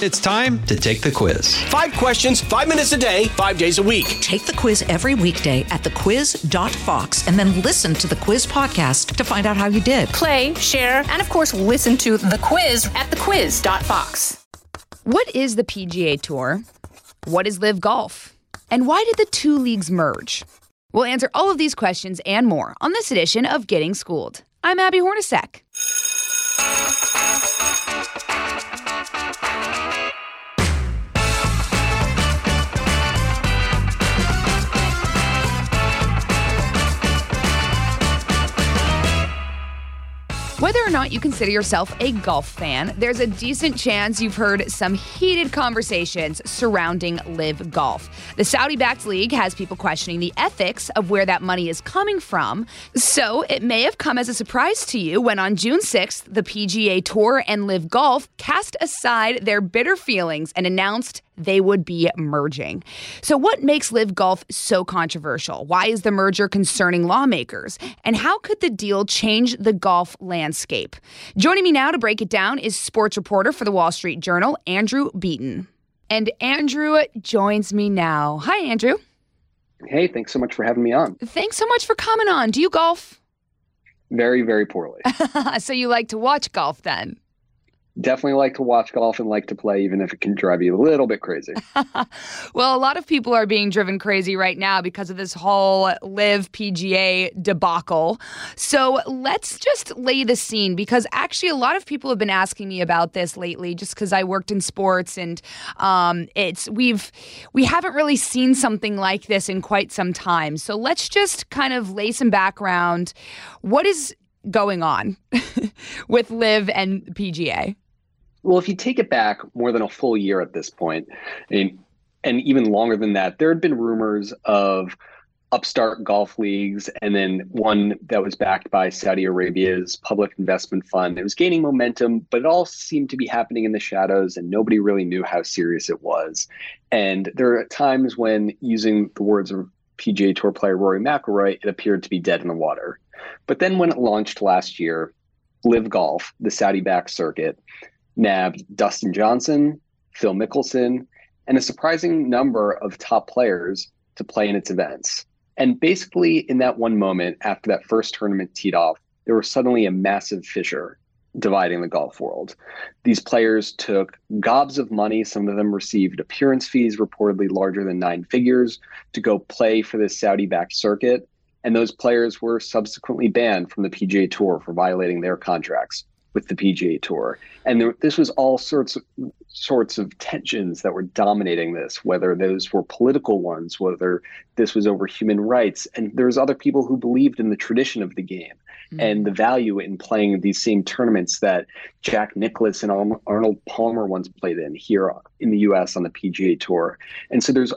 It's time to take the quiz. Five questions, five minutes a day, five days a week. Take the quiz every weekday at thequiz.fox and then listen to the quiz podcast to find out how you did. Play, share, and of course, listen to the quiz at thequiz.fox. What is the PGA Tour? What is LIV Golf? And why did the two leagues merge? We'll answer all of these questions and more on this edition of Getting Schooled. I'm Abby Hornacek. Whether or not you consider yourself a golf fan, there's a decent chance you've heard some heated conversations surrounding LIV Golf. The Saudi backed league has people questioning the ethics of where that money is coming from. So it may have come as a surprise to you when on June 6th, the PGA Tour and LIV Golf cast aside their bitter feelings and announced they would be merging. So, what makes LIV Golf so controversial? Why is the merger concerning lawmakers? And how could the deal change the golf landscape? Joining me now to break it down is sports reporter for the Wall Street Journal, Andrew Beaton. And Andrew joins me now. Hi, Andrew. Hey, thanks so much for having me on. Thanks so much for coming on. Do you golf? Very, very poorly. so, you like to watch golf then? Definitely like to watch golf and like to play, even if it can drive you a little bit crazy. well, a lot of people are being driven crazy right now because of this whole LIV PGA debacle. So let's just lay the scene because actually, a lot of people have been asking me about this lately, just because I worked in sports and um, it's we've we haven't really seen something like this in quite some time. So let's just kind of lay some background. What is going on with LIV and PGA? Well, if you take it back more than a full year at this point, and, and even longer than that, there had been rumors of upstart golf leagues and then one that was backed by Saudi Arabia's public investment fund. It was gaining momentum, but it all seemed to be happening in the shadows and nobody really knew how serious it was. And there are times when using the words of PGA Tour player Rory McIlroy, it appeared to be dead in the water. But then when it launched last year, LIV Golf, the Saudi backed circuit, nabbed Dustin Johnson, Phil Mickelson, and a surprising number of top players to play in its events. And basically, in that one moment after that first tournament teed off, there was suddenly a massive fissure dividing the golf world. These players took gobs of money. Some of them received appearance fees reportedly larger than nine figures to go play for this Saudi backed circuit. And those players were subsequently banned from the PGA Tour for violating their contracts with the PGA Tour. And there, this was all sorts of sorts of tensions that were dominating this, whether those were political ones, whether this was over human rights. And there's other people who believed in the tradition of the game mm-hmm. and the value in playing these same tournaments that Jack Nicklaus and Arnold Palmer once played in here in the US on the PGA Tour. And so there's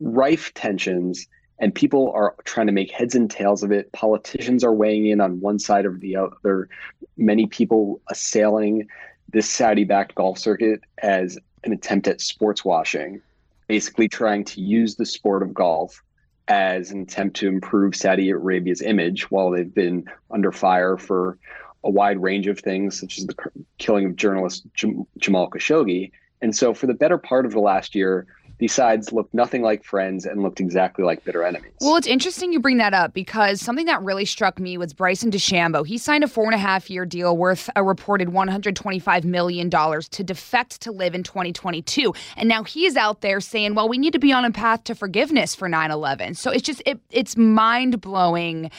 rife tensions and people are trying to make heads and tails of it. Politicians are weighing in on one side or the other. Many people assailing this Saudi backed golf circuit as an attempt at sports washing, basically trying to use the sport of golf as an attempt to improve Saudi Arabia's image while they've been under fire for a wide range of things, such as the killing of journalist Jamal Khashoggi. And so, for the better part of the last year, these sides looked nothing like friends and looked exactly like bitter enemies. Well, it's interesting you bring that up because something that really struck me was Bryson DeChambeau. He signed a four and a half year deal worth a reported $125 million to defect to LIV in 2022. And now he is out there saying, well, we need to be on a path to forgiveness for 9 11. So it's just, it, it's mind blowing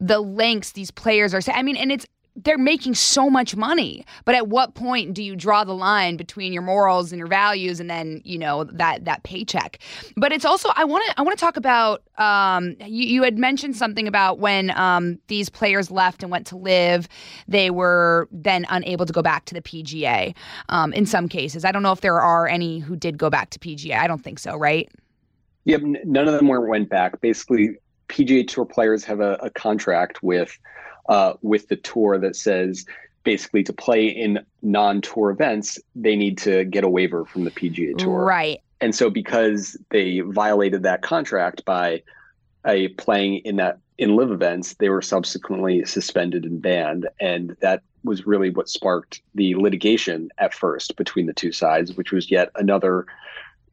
the lengths these players are saying. I mean, and it's they're making so much money but at what point do you draw the line between your morals and your values and then you know that that paycheck? But it's also i want to i want to talk about um, you, you, had mentioned something about when um, these players left and went to LIV they were then unable to go back to the pga um, in some cases. I don't know if there are any who did go back to pga i don't think so right? Yep none of them went back. Basically pga tour players have a, a contract with uh, with the tour that says basically to play in non-tour events, they need to get a waiver from the PGA Tour. Right. And so because they violated that contract by a playing in that in LIV events, they were subsequently suspended and banned, and that was really what sparked the litigation at first between the two sides, which was yet another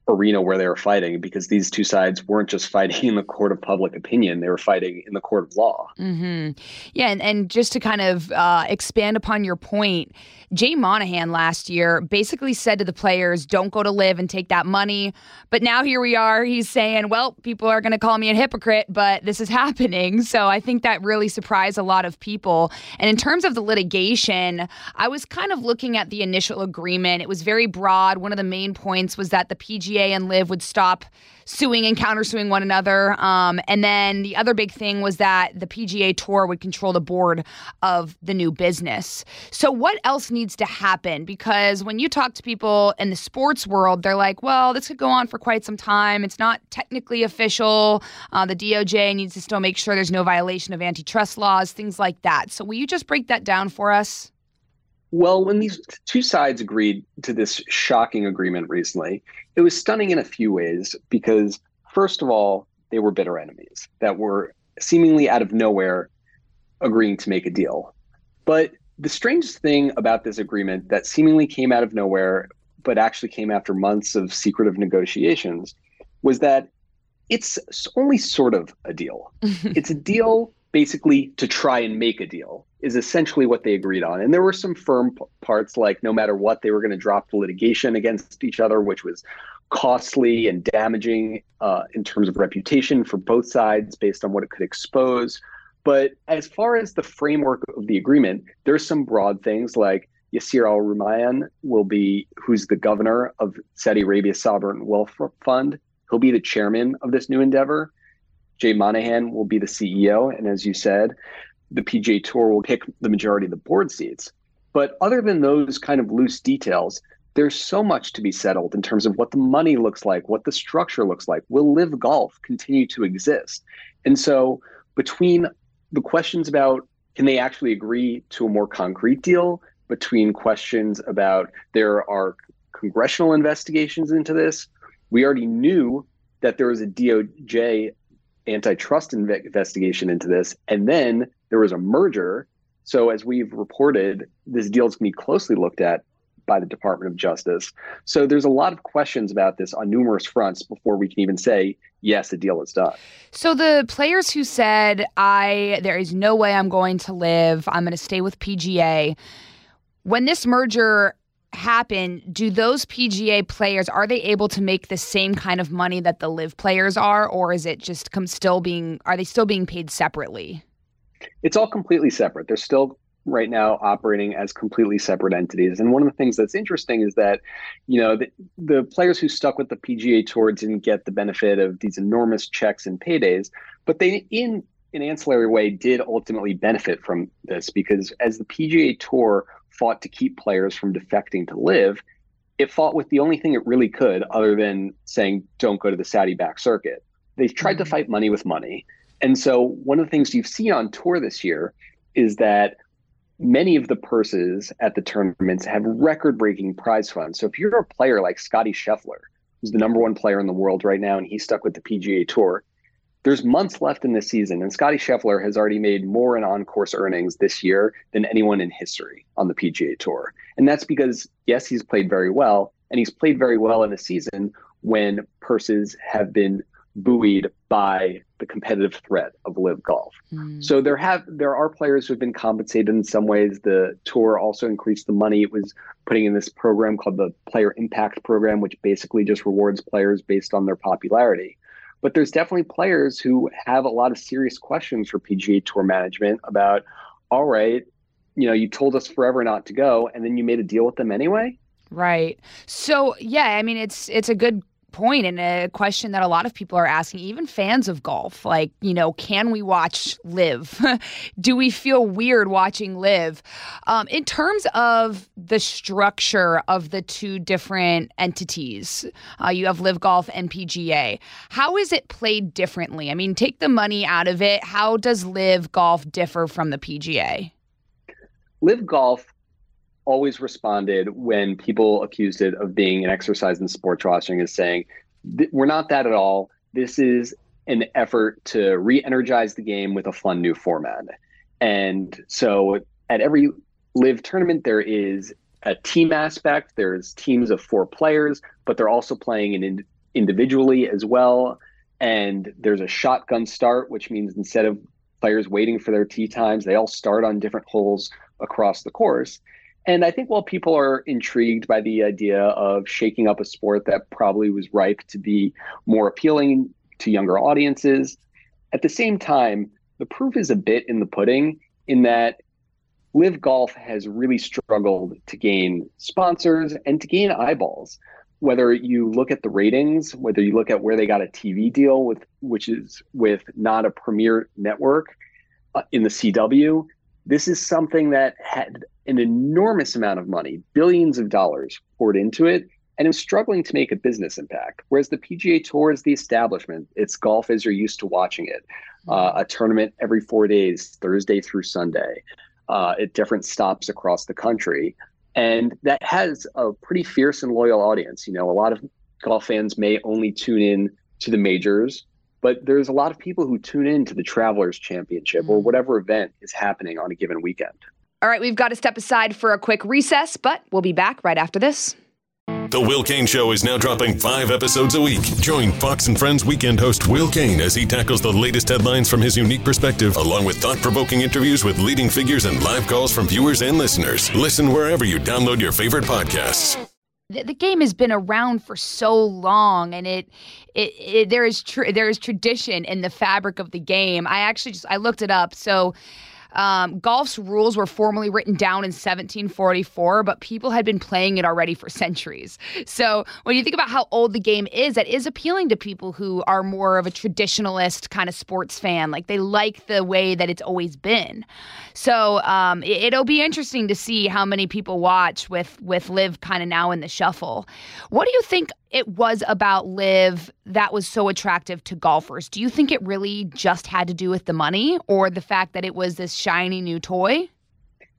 arena where they were fighting because these two sides weren't just fighting in the court of public opinion they were fighting in the court of law. Mm-hmm. yeah and, and just to kind of uh, expand upon your point jay monahan last year basically said to the players don't go to LIV and take that money. But now here we are he's saying well people are going to call me a hypocrite but this is happening. So i think that really surprised a lot of people. And in terms of the litigation i was kind of looking at the initial agreement. It was very broad. One of the main points was that the pga And LIV would stop suing and countersuing one another. Um, and then the other big thing was that the PGA Tour would control the board of the new business. So, what else needs to happen? Because when you talk to people in the sports world, they're like, well, this could go on for quite some time. It's not technically official. Uh, the DOJ needs to still make sure there's no violation of antitrust laws, things like that. So, will you just break that down for us? Well, when these two sides agreed to this shocking agreement recently, it was stunning in a few ways because, first of all, they were bitter enemies that were seemingly out of nowhere agreeing to make a deal. But the strangest thing about this agreement that seemingly came out of nowhere, but actually came after months of secretive negotiations, was that it's only sort of a deal. it's a deal basically to try and make a deal is essentially what they agreed on. And there were some firm p- parts like no matter what, they were going to drop the litigation against each other, which was costly and damaging uh, in terms of reputation for both sides based on what it could expose. But as far as the framework of the agreement, there's some broad things like Yasir Al Rumayyan will be, who's the governor of Saudi Arabia's sovereign wealth fund. He'll be the chairman of this new endeavor. Jay Monahan will be the CEO. And as you said, the PGA Tour will pick the majority of the board seats. But other than those kind of loose details, there's so much to be settled in terms of what the money looks like, what the structure looks like. Will LIV Golf continue to exist? And so, between the questions about can they actually agree to a more concrete deal, between questions about there are congressional investigations into this, we already knew that there was a DOJ antitrust investigation into this, and then there was a merger. So, as we've reported, this deal is going to be closely looked at by the Department of Justice. So, there's a lot of questions about this on numerous fronts before we can even say, yes, the deal is done. So, the players who said, I, there is no way I'm going to LIV, I'm going to stay with PGA, when this merger happen, do those PGA players are they able to make the same kind of money that the LIV players are, or is it just come still being are they still being paid separately? It's all completely separate. They're still right now operating as completely separate entities. And one of the things that's interesting is that, you know, the, the players who stuck with the PGA Tour didn't get the benefit of these enormous checks and paydays, but they in an ancillary way did ultimately benefit from this because as the PGA Tour fought to keep players from defecting to LIV, it fought with the only thing it really could other than saying don't go to the Saudi back circuit. They tried mm-hmm. to fight money with money. And so one of the things you've seen on tour this year is that many of the purses at the tournaments have record breaking prize funds. So if you're a player like Scottie Scheffler, who's the number one player in the world right now, and he's stuck with the PGA Tour, there's months left in this season, and Scottie Scheffler has already made more in on course earnings this year than anyone in history on the PGA Tour. And that's because, yes, he's played very well, and he's played very well in a season when purses have been buoyed by the competitive threat of LIV golf. Mm. So there have there are players who have been compensated in some ways. The tour also increased the money it was putting in this program called the Player Impact Program, which basically just rewards players based on their popularity. But there's definitely players who have a lot of serious questions for PGA Tour management about, all right, you know, you told us forever not to go, and then you made a deal with them anyway. Right. So yeah, I mean, it's it's a good point and a question that a lot of people are asking, even fans of golf. Like, you know, can we watch LIV? Do we feel weird watching LIV? Um, in terms of the structure of the two different entities, uh, you have LIV Golf and PGA. How is it played differently? I mean, take the money out of it. How does LIV Golf differ from the PGA? LIV Golf always responded when people accused it of being an exercise in sports washing is saying, we're not that at all. This is an effort to re energize the game with a fun new format. And so at every LIV tournament, there is a team aspect. There's teams of four players, but they're also playing in individually as well. And there's a shotgun start, which means instead of players waiting for their tee times, they all start on different holes across the course. And I think while people are intrigued by the idea of shaking up a sport that probably was ripe to be more appealing to younger audiences, at the same time, the proof is a bit in the pudding in that LIV Golf has really struggled to gain sponsors and to gain eyeballs. Whether you look at the ratings, whether you look at where they got a TV deal with, which is with not a premier network uh, in the CW, this is something that had an enormous amount of money, billions of dollars poured into it, and is struggling to make a business impact. Whereas the PGA Tour is the establishment, it's golf as you're used to watching it, uh, a tournament every four days, Thursday through Sunday uh, at different stops across the country. And that has a pretty fierce and loyal audience. You know, a lot of golf fans may only tune in to the majors, but there's a lot of people who tune in to the Travelers Championship or whatever event is happening on a given weekend. All right, we've got to step aside for a quick recess, but we'll be back right after this. The Will Cain Show is now dropping five episodes a week. Join Fox and Friends weekend host Will Cain as he tackles the latest headlines from his unique perspective, along with thought provoking interviews with leading figures and live calls from viewers and listeners. Listen wherever you download your favorite podcasts. The, the game has been around for so long, and it, it, it there is tr- there is tradition in the fabric of the game. I actually just I looked it up. So um, golf's rules were formally written down in 1744, but people had been playing it already for centuries. So when you think about how old the game is, that is appealing to people who are more of a traditionalist kind of sports fan. Like they like the way that it's always been. So um, it, will be interesting to see how many people watch with with LIV kind of now in the shuffle. What do you think it was about LIV that was so attractive to golfers? Do you think it really just had to do with the money or the fact that it was this shiny new toy?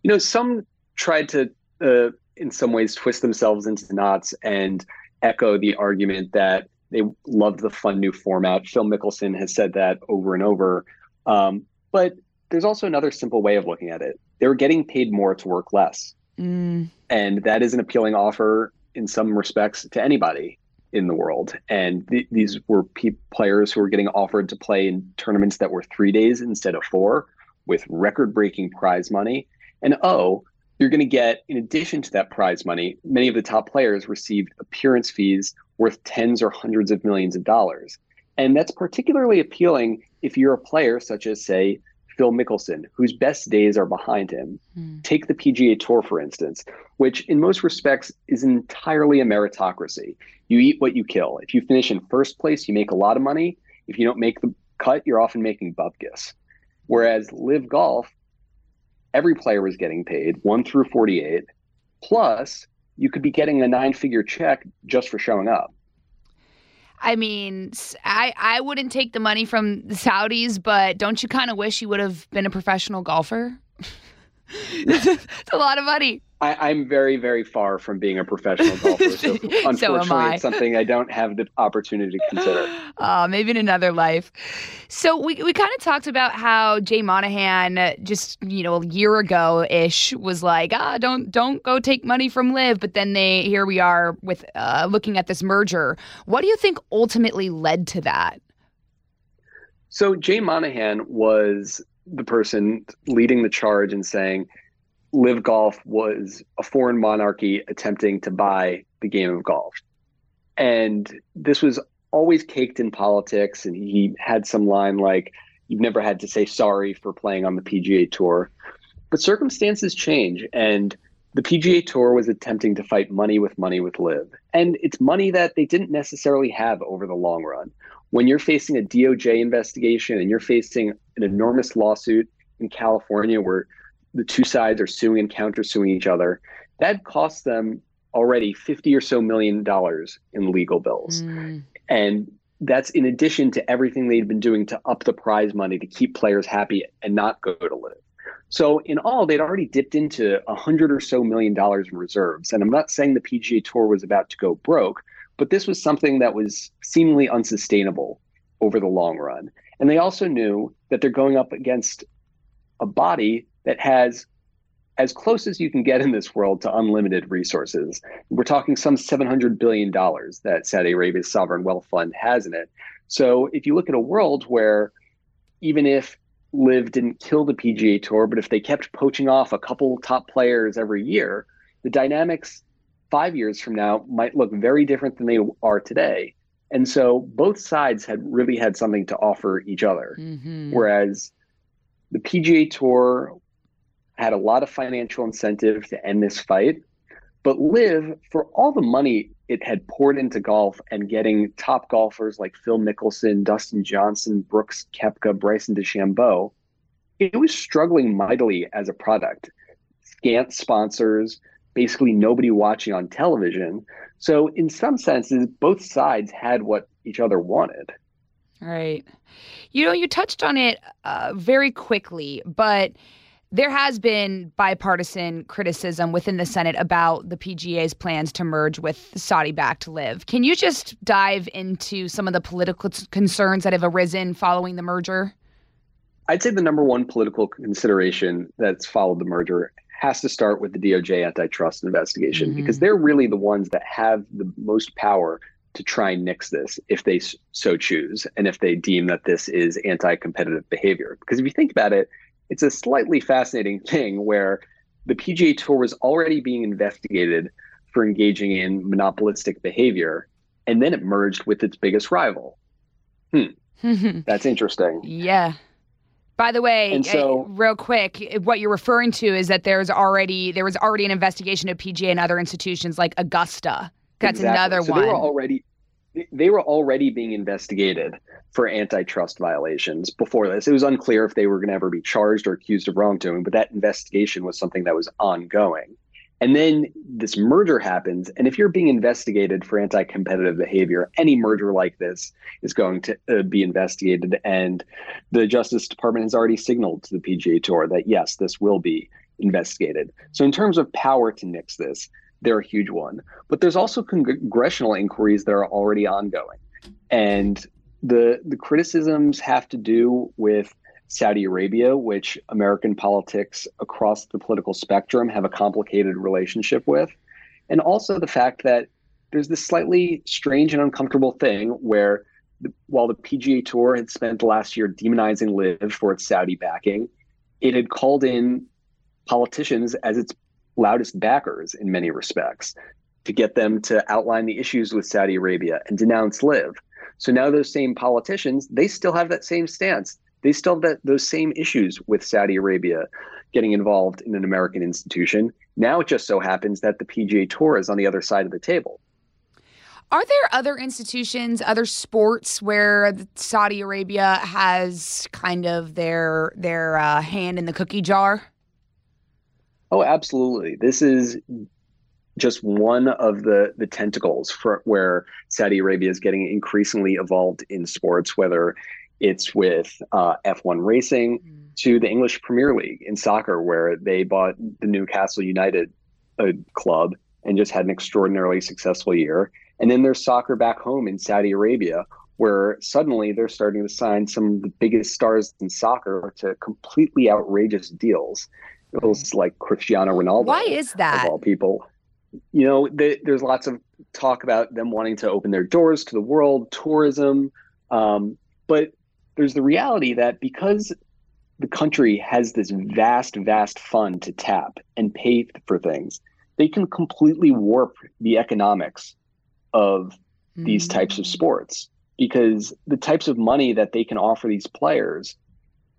You know, some tried to, uh, in some ways, twist themselves into knots and echo the argument that they loved the fun new format. Phil Mickelson has said that over and over. Um, but there's also another simple way of looking at it. They were getting paid more to work less. Mm. And that is an appealing offer in some respects to anybody in the world. And th- these were pe- players who were getting offered to play in tournaments that were three days instead of four with record breaking prize money. And oh, you're going to get, in addition to that prize money, many of the top players received appearance fees worth tens or hundreds of millions of dollars. And that's particularly appealing if you're a player such as, say, Phil Mickelson, whose best days are behind him. Mm. Take the PGA Tour, for instance, which in most respects is entirely a meritocracy. You eat what you kill. If you finish in first place, you make a lot of money. If you don't make the cut, you're often making bupkis. Whereas LIV Golf, every player was getting paid one through 48, plus you could be getting a nine figure check just for showing up. I mean, I I wouldn't take the money from the Saudis, but don't you kind of wish you would have been a professional golfer? it's a lot of money. I, am very, very far from being a professional golfer. So unfortunately, so it's something I don't have the opportunity to consider. Uh, maybe in another life. So we, we kind of talked about how Jay Monahan just, you know, a year ago ish was like, ah, don't don't go take money from LIV. But then they here we are with uh, looking at this merger. What do you think ultimately led to that? So Jay Monahan was the person leading the charge and saying, LIV Golf was a foreign monarchy attempting to buy the game of golf. And this was always caked in politics. And he had some line like, You've never had to say sorry for playing on the PGA Tour. But circumstances change. And the PGA Tour was attempting to fight money with money with LIV. And it's money that they didn't necessarily have over the long run. When you're facing a DOJ investigation and you're facing an enormous lawsuit in California where the two sides are suing and countersuing each other, that costs them already 50 or so million dollars in legal bills. Mm. And that's in addition to everything they'd been doing to up the prize money to keep players happy and not go to LIV. So in all, they'd already dipped into a hundred or so million dollars in reserves. And I'm not saying the PGA Tour was about to go broke, but this was something that was seemingly unsustainable over the long run. And they also knew that they're going up against a body that has as close as you can get in this world to unlimited resources. We're talking some $700 billion that Saudi Arabia's sovereign wealth fund has in it. So if you look at a world where even if LIV didn't kill the PGA Tour, but if they kept poaching off a couple top players every year, the dynamics five years from now might look very different than they are today. And so both sides had really had something to offer each other. Mm-hmm. Whereas the PGA Tour had a lot of financial incentive to end this fight. But LIV, for all the money it had poured into golf and getting top golfers like Phil Mickelson, Dustin Johnson, Brooks Koepka, Bryson DeChambeau, it was struggling mightily as a product. Scant sponsors, basically nobody watching on television. So, in some senses, both sides had what each other wanted. Right. You know, you touched on it uh, very quickly, but there has been bipartisan criticism within the Senate about the PGA's plans to merge with Saudi backed LIV. Can you just dive into some of the political concerns that have arisen following the merger? I'd say the number one political consideration that's followed the merger has to start with the DOJ antitrust investigation mm-hmm. because they're really the ones that have the most power to try and nix this if they so choose and if they deem that this is anti competitive behavior. Because if you think about it, it's a slightly fascinating thing where the PGA Tour was already being investigated for engaging in monopolistic behavior, and then it merged with its biggest rival. Hmm. That's interesting. Yeah. By the way, so, uh, real quick, what you're referring to is that there's already there was already an investigation of PGA and other institutions like Augusta. That's exactly. another so one. They were already they were already being investigated for antitrust violations before this. It was unclear if they were going to ever be charged or accused of wrongdoing, but that investigation was something that was ongoing. And then this merger happens. And if you're being investigated for anti competitive behavior, any merger like this is going to uh, be investigated. And the Justice Department has already signaled to the PGA Tour that, yes, this will be investigated. So, in terms of power to nix this, they're a huge one. But there's also congressional inquiries that are already ongoing. And the the criticisms have to do with Saudi Arabia, which American politics across the political spectrum have a complicated relationship with, and also the fact that there's this slightly strange and uncomfortable thing where the, while the PGA Tour had spent the last year demonizing LIV for its Saudi backing, it had called in politicians as its loudest backers in many respects to get them to outline the issues with Saudi Arabia and denounce LIV. So now those same politicians, they still have that same stance. They still have that, those same issues with Saudi Arabia getting involved in an American institution. Now it just so happens that the PGA Tour is on the other side of the table. Are there other institutions, other sports where Saudi Arabia has kind of their their uh, hand in the cookie jar? Oh, absolutely. This is just one of the the tentacles for where Saudi Arabia is getting increasingly evolved in sports, whether it's with uh, F1 racing mm. to the English Premier League in soccer, where they bought the Newcastle United uh, club and just had an extraordinarily successful year. And then there's soccer back home in Saudi Arabia, where suddenly they're starting to sign some of the biggest stars in soccer to completely outrageous deals. Deals like Cristiano Ronaldo. Why is that? Of all people you know, they, there's lots of talk about them wanting to open their doors to the world, tourism. Um, but there's the reality that because the country has this vast, vast fund to tap and pay for things, they can completely warp the economics of mm-hmm. these types of sports because the types of money that they can offer these players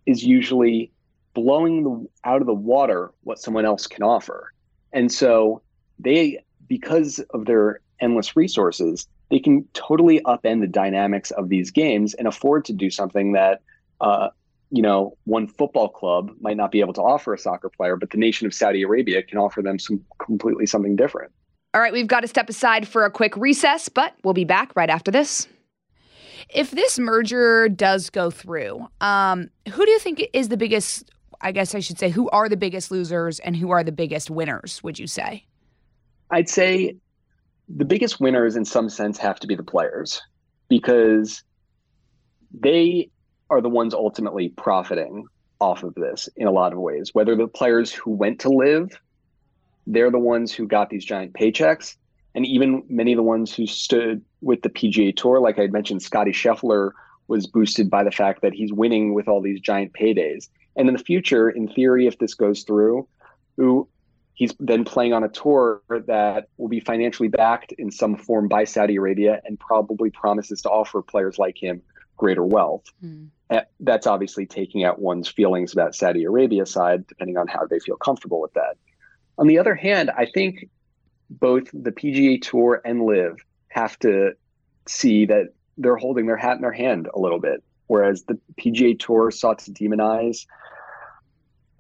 is usually blowing the, out of the water what someone else can offer. And so they because of their endless resources, they can totally upend the dynamics of these games and afford to do something that uh, you know one football club might not be able to offer a soccer player, but the nation of Saudi Arabia can offer them some completely something different. All right, we've got to step aside for a quick recess, but we'll be back right after this. If this merger does go through, um, who do you think is the biggest? I guess I should say, who are the biggest losers and who are the biggest winners? Would you say? I'd say the biggest winners in some sense have to be the players because they are the ones ultimately profiting off of this in a lot of ways. Whether the players who went to LIV, they're the ones who got these giant paychecks, and even many of the ones who stood with the PGA Tour, like I mentioned, Scottie Scheffler was boosted by the fact that he's winning with all these giant paydays. And in the future, in theory, if this goes through, who he's then playing on a tour that will be financially backed in some form by Saudi Arabia and probably promises to offer players like him greater wealth. Mm. That's obviously taking out one's feelings about Saudi Arabia side, depending on how they feel comfortable with that. On the other hand, I think both the PGA Tour and LIV have to see that they're holding their hat in their hand a little bit. Whereas the PGA Tour sought to demonize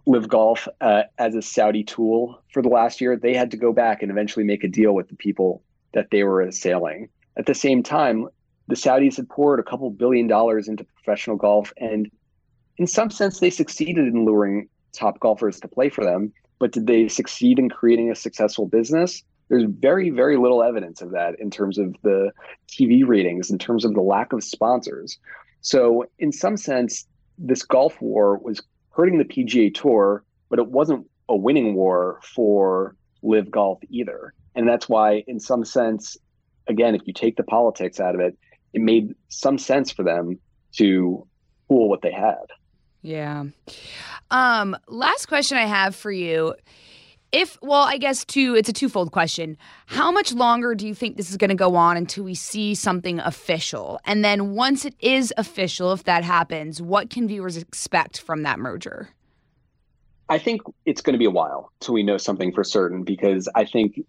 LIV Golf uh, as a Saudi tool for the last year, they had to go back and eventually make a deal with the people that they were assailing. At the same time, the Saudis had poured a couple billion dollars into professional golf, and in some sense, they succeeded in luring top golfers to play for them. But did they succeed in creating a successful business? There's very, very little evidence of that in terms of the TV ratings, in terms of the lack of sponsors. So, in some sense, this golf war was hurting the PGA Tour, but it wasn't a winning war for LIV Golf either. And that's why, in some sense, again, if you take the politics out of it, it made some sense for them to pool what they had. Yeah. Um, last question I have for you if well i guess two it's a twofold question. How much longer do you think this is going to go on until we see something official? And then once it is official if that happens what can viewers expect from that merger? I think it's going to be a while till we know something for certain because i think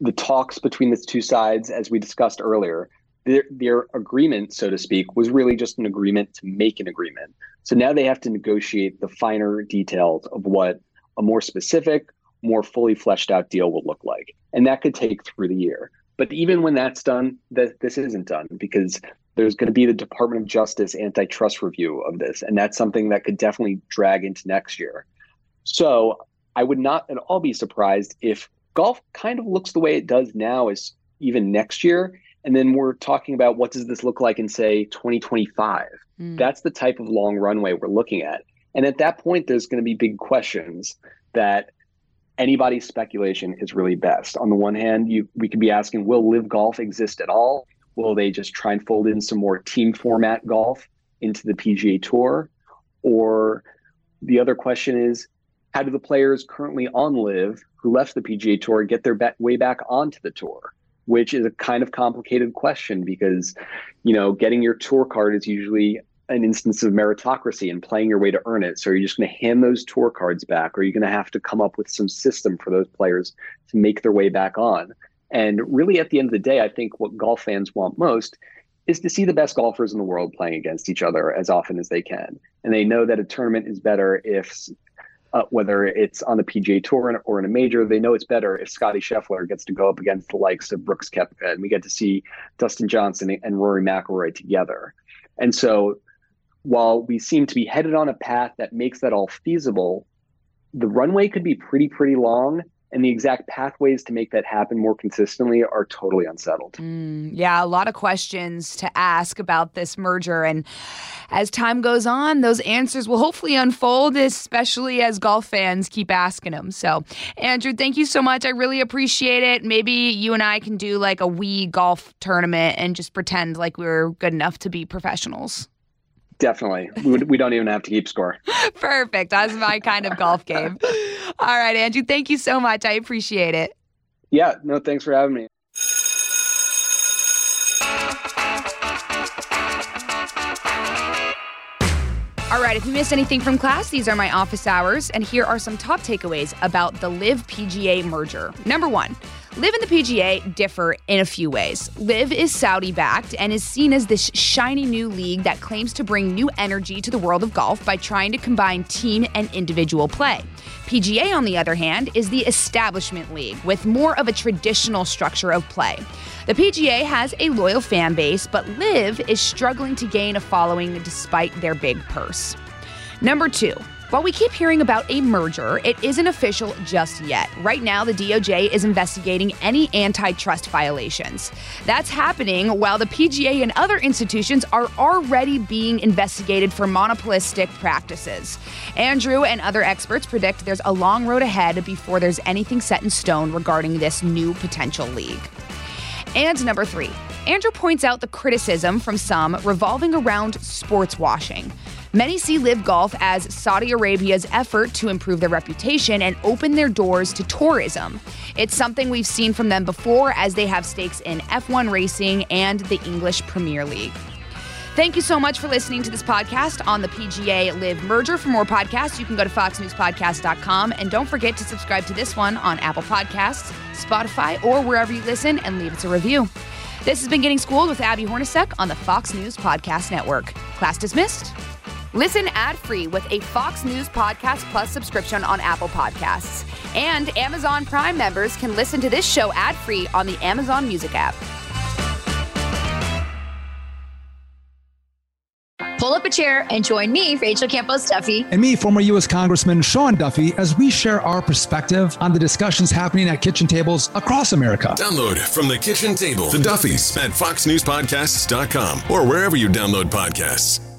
the talks between the two sides as we discussed earlier their, their agreement so to speak was really just an agreement to make an agreement. So now they have to negotiate the finer details of what a more specific more fully fleshed out deal will look like. And that could take through the year. But even when that's done, that this isn't done because there's going to be the Department of Justice antitrust review of this. And that's something that could definitely drag into next year. So I would not at all be surprised if golf kind of looks the way it does now is even next year. And then we're talking about what does this look like in say 2025. Mm. That's the type of long runway we're looking at. And at that point, there's going to be big questions that anybody's speculation is really best. On the one hand, you we could be asking, will LIV golf exist at all? Will they just try and fold in some more team format golf into the PGA Tour? Or the other question is, how do the players currently on LIV who left the PGA Tour get their way back onto the tour? Which is a kind of complicated question because, you know, getting your tour card is usually an instance of meritocracy and playing your way to earn it. So are you just going to hand those tour cards back, or are you going to have to come up with some system for those players to make their way back on? And really, at the end of the day, I think what golf fans want most is to see the best golfers in the world playing against each other as often as they can. And they know that a tournament is better if, uh, whether it's on the PGA Tour or in a major, they know it's better if Scottie Scheffler gets to go up against the likes of Brooks Koepka and we get to see Dustin Johnson and Rory McIlroy together. And so while we seem to be headed on a path that makes that all feasible, the runway could be pretty, pretty long. And the exact pathways to make that happen more consistently are totally unsettled. Mm, yeah, a lot of questions to ask about this merger. And as time goes on, those answers will hopefully unfold, especially as golf fans keep asking them. So, Andrew, thank you so much. I really appreciate it. Maybe you and I can do like a wee golf tournament and just pretend like we we're good enough to be professionals. Definitely. We, we don't even have to keep score. Perfect. That's my kind of golf game. All right, Andrew, thank you so much. I appreciate it. Yeah, no, thanks for having me. All right, if you missed anything from class, these are my office hours, and here are some top takeaways about the LIV PGA merger. Number one, LIV and the PGA differ in a few ways. LIV is Saudi backed and is seen as this shiny new league that claims to bring new energy to the world of golf by trying to combine team and individual play. PGA, on the other hand, is the establishment league with more of a traditional structure of play. The PGA has a loyal fan base, but LIV is struggling to gain a following despite their big purse. Number two, While we keep hearing about a merger, it isn't official just yet. Right now, the DOJ is investigating any antitrust violations. That's happening while the PGA and other institutions are already being investigated for monopolistic practices. Andrew and other experts predict there's a long road ahead before there's anything set in stone regarding this new potential league. And number three, Andrew points out the criticism from some revolving around sports washing. Many see LIV Golf as Saudi Arabia's effort to improve their reputation and open their doors to tourism. It's something we've seen from them before as they have stakes in F1 racing and the English Premier League. Thank you so much for listening to this podcast on the PGA LIV merger. For more podcasts, you can go to foxnewspodcast.com. And don't forget to subscribe to this one on Apple Podcasts, Spotify, or wherever you listen and leave us a review. This has been Getting Schooled with Abby Hornacek on the Fox News Podcast Network. Class dismissed. Listen ad free with a Fox News Podcast Plus subscription on Apple Podcasts. And Amazon Prime members can listen to this show ad free on the Amazon Music app. Pull up a chair and join me, Rachel Campos Duffy, and me, former U.S. Congressman Sean Duffy, as we share our perspective on the discussions happening at kitchen tables across America. Download from the kitchen table the Duffys at foxnewspodcasts.com or wherever you download podcasts.